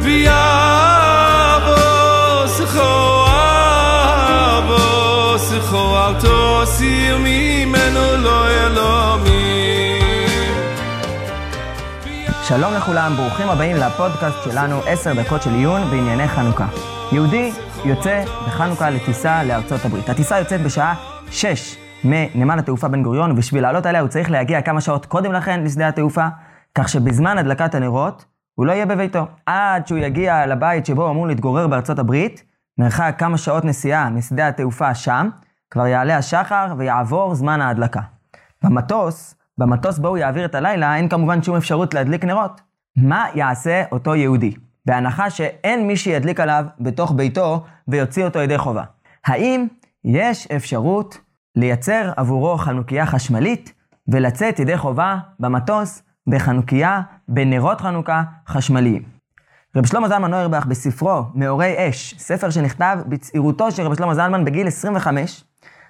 לא שלום לכולם, ברוכים הבאים לפודקאסט שלנו, עשר דקות של עיון בענייני חנוכה. יהודי יוצא בחנוכה לטיסה לארצות הברית. הטיסה יוצאת בשעה 6 מנמל התעופה בן גוריון, ובשביל לעלות עליה הוא צריך להגיע כמה שעות קודם לכן לשדה התעופה, כך שבזמן הדלקת הנרות הוא לא יהיה בביתו. עד שהוא יגיע לבית שבו הוא אמור להתגורר בארצות הברית, מרחק כמה שעות נסיעה משדה התעופה שם, כבר יעלה השחר ויעבור זמן ההדלקה. במטוס, במטוס בו הוא יעביר את הלילה, אין כמובן שום אפשרות להדליק נרות. מה יעשה אותו יהודי? בהנחה שאין מי שידליק עליו בתוך ביתו ויוציא אותו ידי חובה. האם יש אפשרות לייצר עבורו חנוכיה חשמלית ולצאת ידי חובה במטוס בחנוכיה, בנרות חנוכה חשמליים. רב שלמה זלמן נוירבך בספרו מאורי אש, ספר שנכתב בצעירותו של רב שלמה זלמן בגיל 25,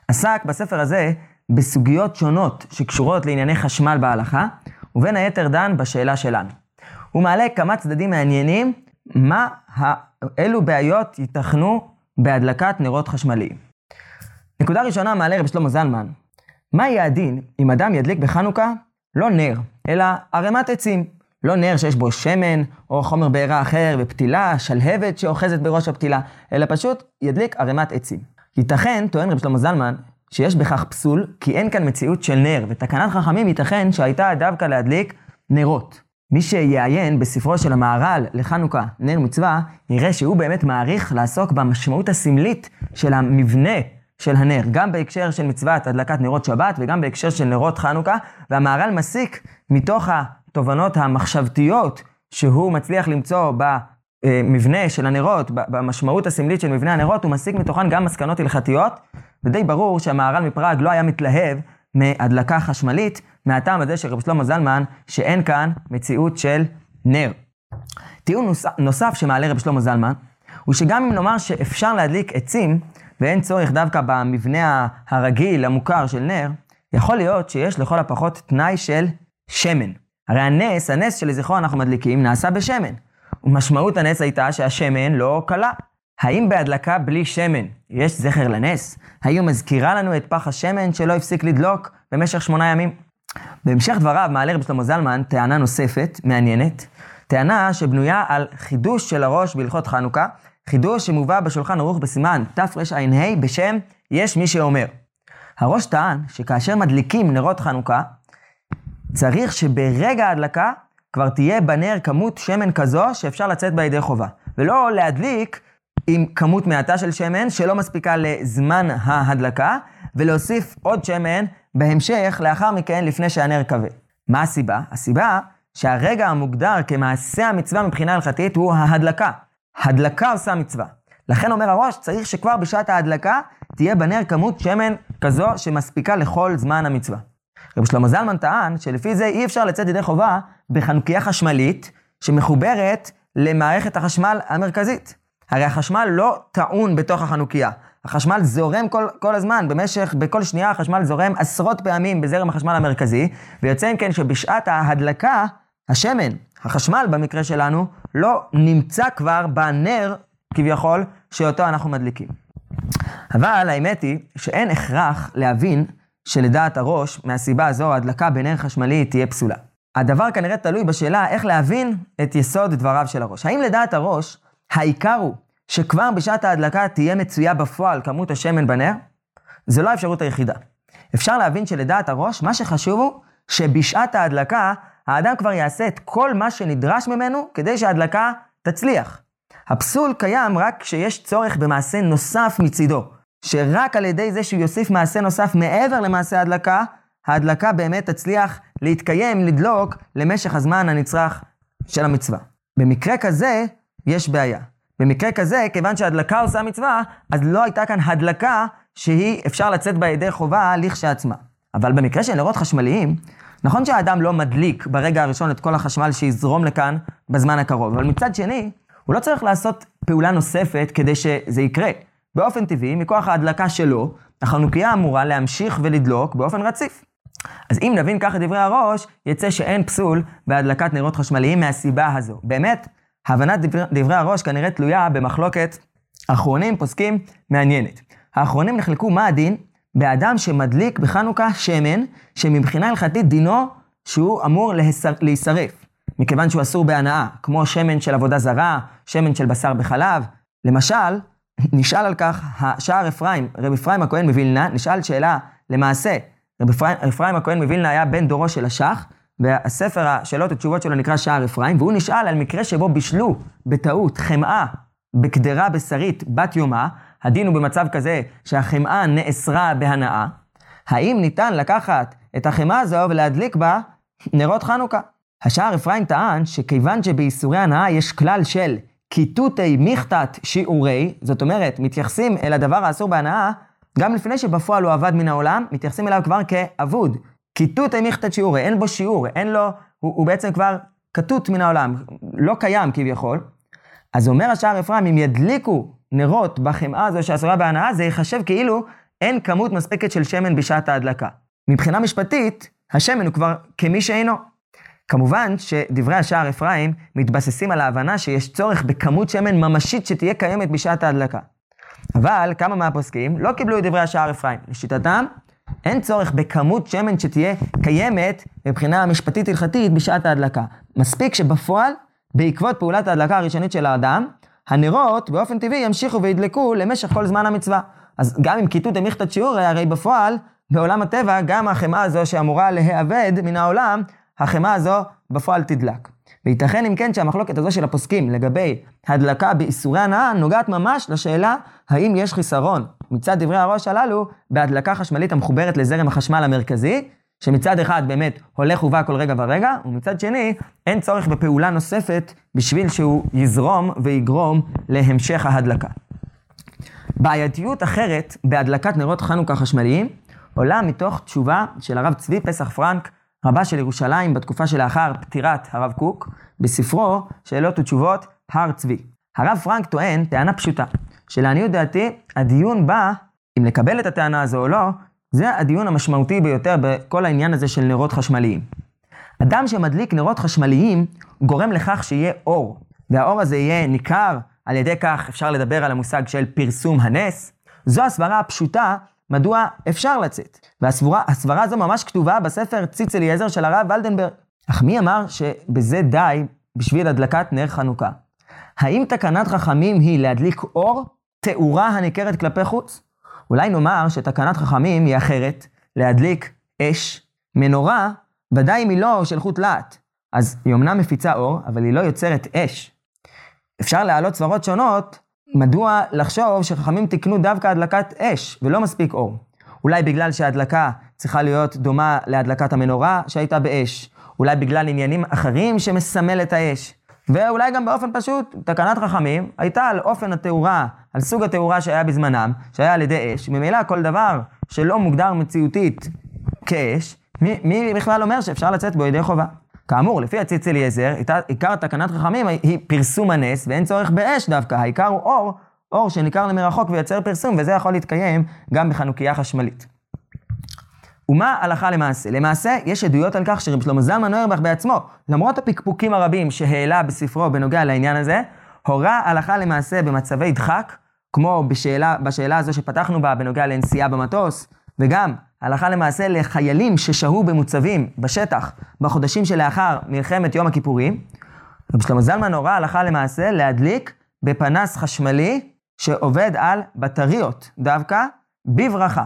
עסק בספר הזה בסוגיות שונות שקשורות לענייני חשמל בהלכה, ובין היתר דן בשאלה שלנו. הוא מעלה כמה צדדים מעניינים, מה, אילו בעיות ייתכנו בהדלקת נרות חשמליים. נקודה ראשונה מעלה רב שלמה זלמן, מה יהיה הדין אם אדם ידליק בחנוכה לא נר, אלא ערימת עצים. לא נר שיש בו שמן, או חומר בעירה אחר, ופתילה, שלהבת שאוחזת בראש הפתילה, אלא פשוט ידליק ערימת עצים. ייתכן, טוען רב שלמה זלמן, שיש בכך פסול, כי אין כאן מציאות של נר, ותקנת חכמים ייתכן שהייתה דווקא להדליק נרות. מי שיעיין בספרו של המהר"ל לחנוכה, נר מצווה, יראה שהוא באמת מעריך לעסוק במשמעות הסמלית של המבנה של הנר, גם בהקשר של מצוות הדלקת נרות שבת וגם בהקשר של נרות חנוכה, והמהר"ל מסיק מתוך התובנות המחשבתיות שהוא מצליח למצוא במבנה של הנרות, במשמעות הסמלית של מבנה הנרות, הוא מסיק מתוכן גם מסקנות הלכתיות, ודי ברור שהמהר"ל מפראג לא היה מתלהב מהדלקה חשמלית, מהטעם הזה של רב שלמה זלמן, שאין כאן מציאות של נר. טיעון נוסף שמעלה רב שלמה זלמן, הוא שגם אם נאמר שאפשר להדליק עצים, ואין צורך דווקא במבנה הרגיל, המוכר של נר, יכול להיות שיש לכל הפחות תנאי של שמן. הרי הנס, הנס שלזכרו אנחנו מדליקים, נעשה בשמן. ומשמעות הנס הייתה שהשמן לא קלה. האם בהדלקה בלי שמן יש זכר לנס? האם מזכירה לנו את פח השמן שלא הפסיק לדלוק במשך שמונה ימים? בהמשך דבריו מעלה רב שלמה זלמן טענה נוספת, מעניינת, טענה שבנויה על חידוש של הראש בהלכות חנוכה, חידוש שמובא בשולחן ערוך בסימן תרע"ה בשם יש מי שאומר. הראש טען שכאשר מדליקים נרות חנוכה, צריך שברגע ההדלקה כבר תהיה בנר כמות שמן כזו שאפשר לצאת בה ידי חובה. ולא להדליק עם כמות מעטה של שמן שלא מספיקה לזמן ההדלקה, ולהוסיף עוד שמן בהמשך, לאחר מכן, לפני שהנר כבה. מה הסיבה? הסיבה שהרגע המוגדר כמעשה המצווה מבחינה הלכתית הוא ההדלקה. הדלקה עושה מצווה. לכן אומר הראש, צריך שכבר בשעת ההדלקה תהיה בנר כמות שמן כזו שמספיקה לכל זמן המצווה. רב שלמה זלמן טען שלפי זה אי אפשר לצאת ידי חובה בחנוכיה חשמלית שמחוברת למערכת החשמל המרכזית. הרי החשמל לא טעון בתוך החנוכיה. החשמל זורם כל, כל הזמן, במשך, בכל שנייה החשמל זורם עשרות פעמים בזרם החשמל המרכזי, ויוצא אם כן שבשעת ההדלקה, השמן, החשמל במקרה שלנו, לא נמצא כבר בנר, כביכול, שאותו אנחנו מדליקים. אבל האמת היא שאין הכרח להבין שלדעת הראש, מהסיבה הזו ההדלקה בנר חשמלי תהיה פסולה. הדבר כנראה תלוי בשאלה איך להבין את יסוד דבריו של הראש. האם לדעת הראש, העיקר הוא שכבר בשעת ההדלקה תהיה מצויה בפועל כמות השמן בנר? זו לא האפשרות היחידה. אפשר להבין שלדעת הראש, מה שחשוב הוא שבשעת ההדלקה האדם כבר יעשה את כל מה שנדרש ממנו כדי שההדלקה תצליח. הפסול קיים רק כשיש צורך במעשה נוסף מצידו, שרק על ידי זה שהוא יוסיף מעשה נוסף מעבר למעשה ההדלקה, ההדלקה באמת תצליח להתקיים, לדלוק, למשך הזמן הנצרך של המצווה. במקרה כזה, יש בעיה. במקרה כזה, כיוון שההדלקה עושה מצווה, אז לא הייתה כאן הדלקה שהיא אפשר לצאת בה ידי חובה לכשעצמה. אבל במקרה של נרות חשמליים, נכון שהאדם לא מדליק ברגע הראשון את כל החשמל שיזרום לכאן בזמן הקרוב, אבל מצד שני, הוא לא צריך לעשות פעולה נוספת כדי שזה יקרה. באופן טבעי, מכוח ההדלקה שלו, החנוכיה אמורה להמשיך ולדלוק באופן רציף. אז אם נבין ככה דברי הראש, יצא שאין פסול בהדלקת נרות חשמליים מהסיבה הזו. באמת, הבנת דברי, דברי הראש כנראה תלויה במחלוקת אחרונים פוסקים מעניינת. האחרונים נחלקו מה הדין באדם שמדליק בחנוכה שמן, שמבחינה הלכתית דינו שהוא אמור להישרף, מכיוון שהוא אסור בהנאה, כמו שמן של עבודה זרה, שמן של בשר בחלב. למשל, נשאל על כך השער אפרים, רב אפרים הכהן מווילנה, נשאל שאלה, למעשה, רב אפרים, אפרים הכהן מווילנה היה בן דורו של השח, והספר השאלות ותשובות שלו נקרא שער אפרים, והוא נשאל על מקרה שבו בישלו בטעות חמאה בקדרה בשרית בת יומה, הדין הוא במצב כזה שהחמאה נאסרה בהנאה, האם ניתן לקחת את החמאה הזו ולהדליק בה נרות חנוכה? השער אפרים טען שכיוון שבאיסורי הנאה יש כלל של כיתותי מיכתת שיעורי, זאת אומרת, מתייחסים אל הדבר האסור בהנאה, גם לפני שבפועל הוא אבד מן העולם, מתייחסים אליו כבר כאבוד. כיתותי מיכתת שיעורי, אין בו שיעור, אין לו, הוא, הוא בעצם כבר כתות מן העולם, לא קיים כביכול. אז אומר השער אפרים, אם ידליקו נרות בחמאה הזו שאסורה בהנאה, זה ייחשב כאילו אין כמות מספקת של שמן בשעת ההדלקה. מבחינה משפטית, השמן הוא כבר כמי שאינו. כמובן שדברי השער אפרים מתבססים על ההבנה שיש צורך בכמות שמן ממשית שתהיה קיימת בשעת ההדלקה. אבל כמה מהפוסקים לא קיבלו את דברי השער אפרים. לשיטתם, אין צורך בכמות שמן שתהיה קיימת מבחינה משפטית הלכתית בשעת ההדלקה. מספיק שבפועל, בעקבות פעולת ההדלקה הראשונית של האדם, הנרות באופן טבעי ימשיכו וידלקו למשך כל זמן המצווה. אז גם אם כיתות דמיכתת שיעורי, הרי בפועל, בעולם הטבע, גם החמאה הזו שאמורה להיאבד מן העולם, החמאה הזו בפועל תדלק. וייתכן אם כן שהמחלוקת הזו של הפוסקים לגבי הדלקה באיסורי הנאה נוגעת ממש לשאלה האם יש חיסרון מצד דברי הראש הללו בהדלקה חשמלית המחוברת לזרם החשמל המרכזי, שמצד אחד באמת הולך ובא כל רגע ורגע, ומצד שני אין צורך בפעולה נוספת בשביל שהוא יזרום ויגרום להמשך ההדלקה. בעייתיות אחרת בהדלקת נרות חנוכה חשמליים עולה מתוך תשובה של הרב צבי פסח פרנק, רבה של ירושלים בתקופה שלאחר פטירת הרב קוק, בספרו שאלות ותשובות הר צבי. הרב פרנק טוען טענה פשוטה, שלעניות דעתי הדיון בה, אם לקבל את הטענה הזו או לא, זה הדיון המשמעותי ביותר בכל העניין הזה של נרות חשמליים. אדם שמדליק נרות חשמליים גורם לכך שיהיה אור, והאור הזה יהיה ניכר, על ידי כך אפשר לדבר על המושג של פרסום הנס. זו הסברה הפשוטה מדוע אפשר לצאת. והסברה הזו ממש כתובה בספר ציץ אליעזר של הרב ולדנברג. אך מי אמר שבזה די בשביל הדלקת נר חנוכה? האם תקנת חכמים היא להדליק אור, תאורה הניכרת כלפי חוץ? אולי נאמר שתקנת חכמים היא אחרת, להדליק אש, מנורה, ודאי אם היא לא של חוט להט. אז היא אמנם מפיצה אור, אבל היא לא יוצרת אש. אפשר להעלות סברות שונות, מדוע לחשוב שחכמים תיקנו דווקא הדלקת אש, ולא מספיק אור. אולי בגלל שההדלקה צריכה להיות דומה להדלקת המנורה שהייתה באש. אולי בגלל עניינים אחרים שמסמל את האש. ואולי גם באופן פשוט, תקנת חכמים הייתה על אופן התאורה, על סוג התאורה שהיה בזמנם, שהיה על ידי אש. ממילא כל דבר שלא מוגדר מציאותית כאש, מי, מי בכלל אומר שאפשר לצאת בו ידי חובה? כאמור, לפי הציץ אליעזר, עיקר תקנת חכמים היא פרסום הנס, ואין צורך באש דווקא, העיקר הוא אור, אור שניכר למרחוק ויוצר פרסום, וזה יכול להתקיים גם בחנוכיה חשמלית. ומה הלכה למעשה? למעשה, יש עדויות על כך שרב שלמה זלמן נוירבך בעצמו, למרות הפקפוקים הרבים שהעלה בספרו בנוגע לעניין הזה, הורה הלכה למעשה במצבי דחק, כמו בשאלה, בשאלה הזו שפתחנו בה בנוגע לנסיעה במטוס, וגם הלכה למעשה לחיילים ששהו במוצבים בשטח בחודשים שלאחר מלחמת יום הכיפורים. רב שלמה זלמן הורה הלכה למעשה להדליק בפנס חשמלי שעובד על בטריות, דווקא בברכה.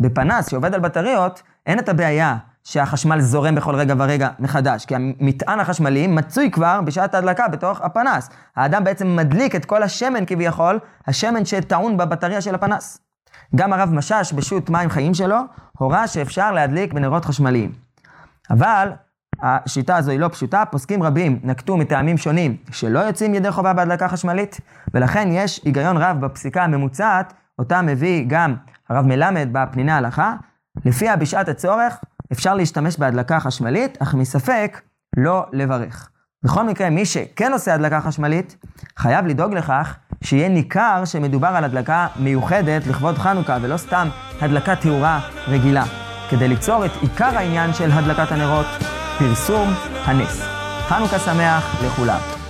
בפנס שעובד על בטריות, אין את הבעיה שהחשמל זורם בכל רגע ורגע מחדש, כי המטען החשמלי מצוי כבר בשעת ההדלקה בתוך הפנס. האדם בעצם מדליק את כל השמן כביכול, השמן שטעון בבטריה של הפנס. גם הרב משאש בשו"ת מים חיים שלו, הורה שאפשר להדליק בנרות חשמליים. אבל השיטה הזו היא לא פשוטה, פוסקים רבים נקטו מטעמים שונים שלא יוצאים ידי חובה בהדלקה חשמלית, ולכן יש היגיון רב בפסיקה הממוצעת, אותה מביא גם הרב מלמד בפניני ההלכה, לפיה בשעת הצורך אפשר להשתמש בהדלקה חשמלית, אך מספק לא לברך. בכל מקרה, מי שכן עושה הדלקה חשמלית, חייב לדאוג לכך שיהיה ניכר שמדובר על הדלקה מיוחדת לכבוד חנוכה, ולא סתם הדלקת תאורה רגילה, כדי ליצור את עיקר העניין של הדלקת הנרות, פרסום הנס. חנוכה שמח לכולם.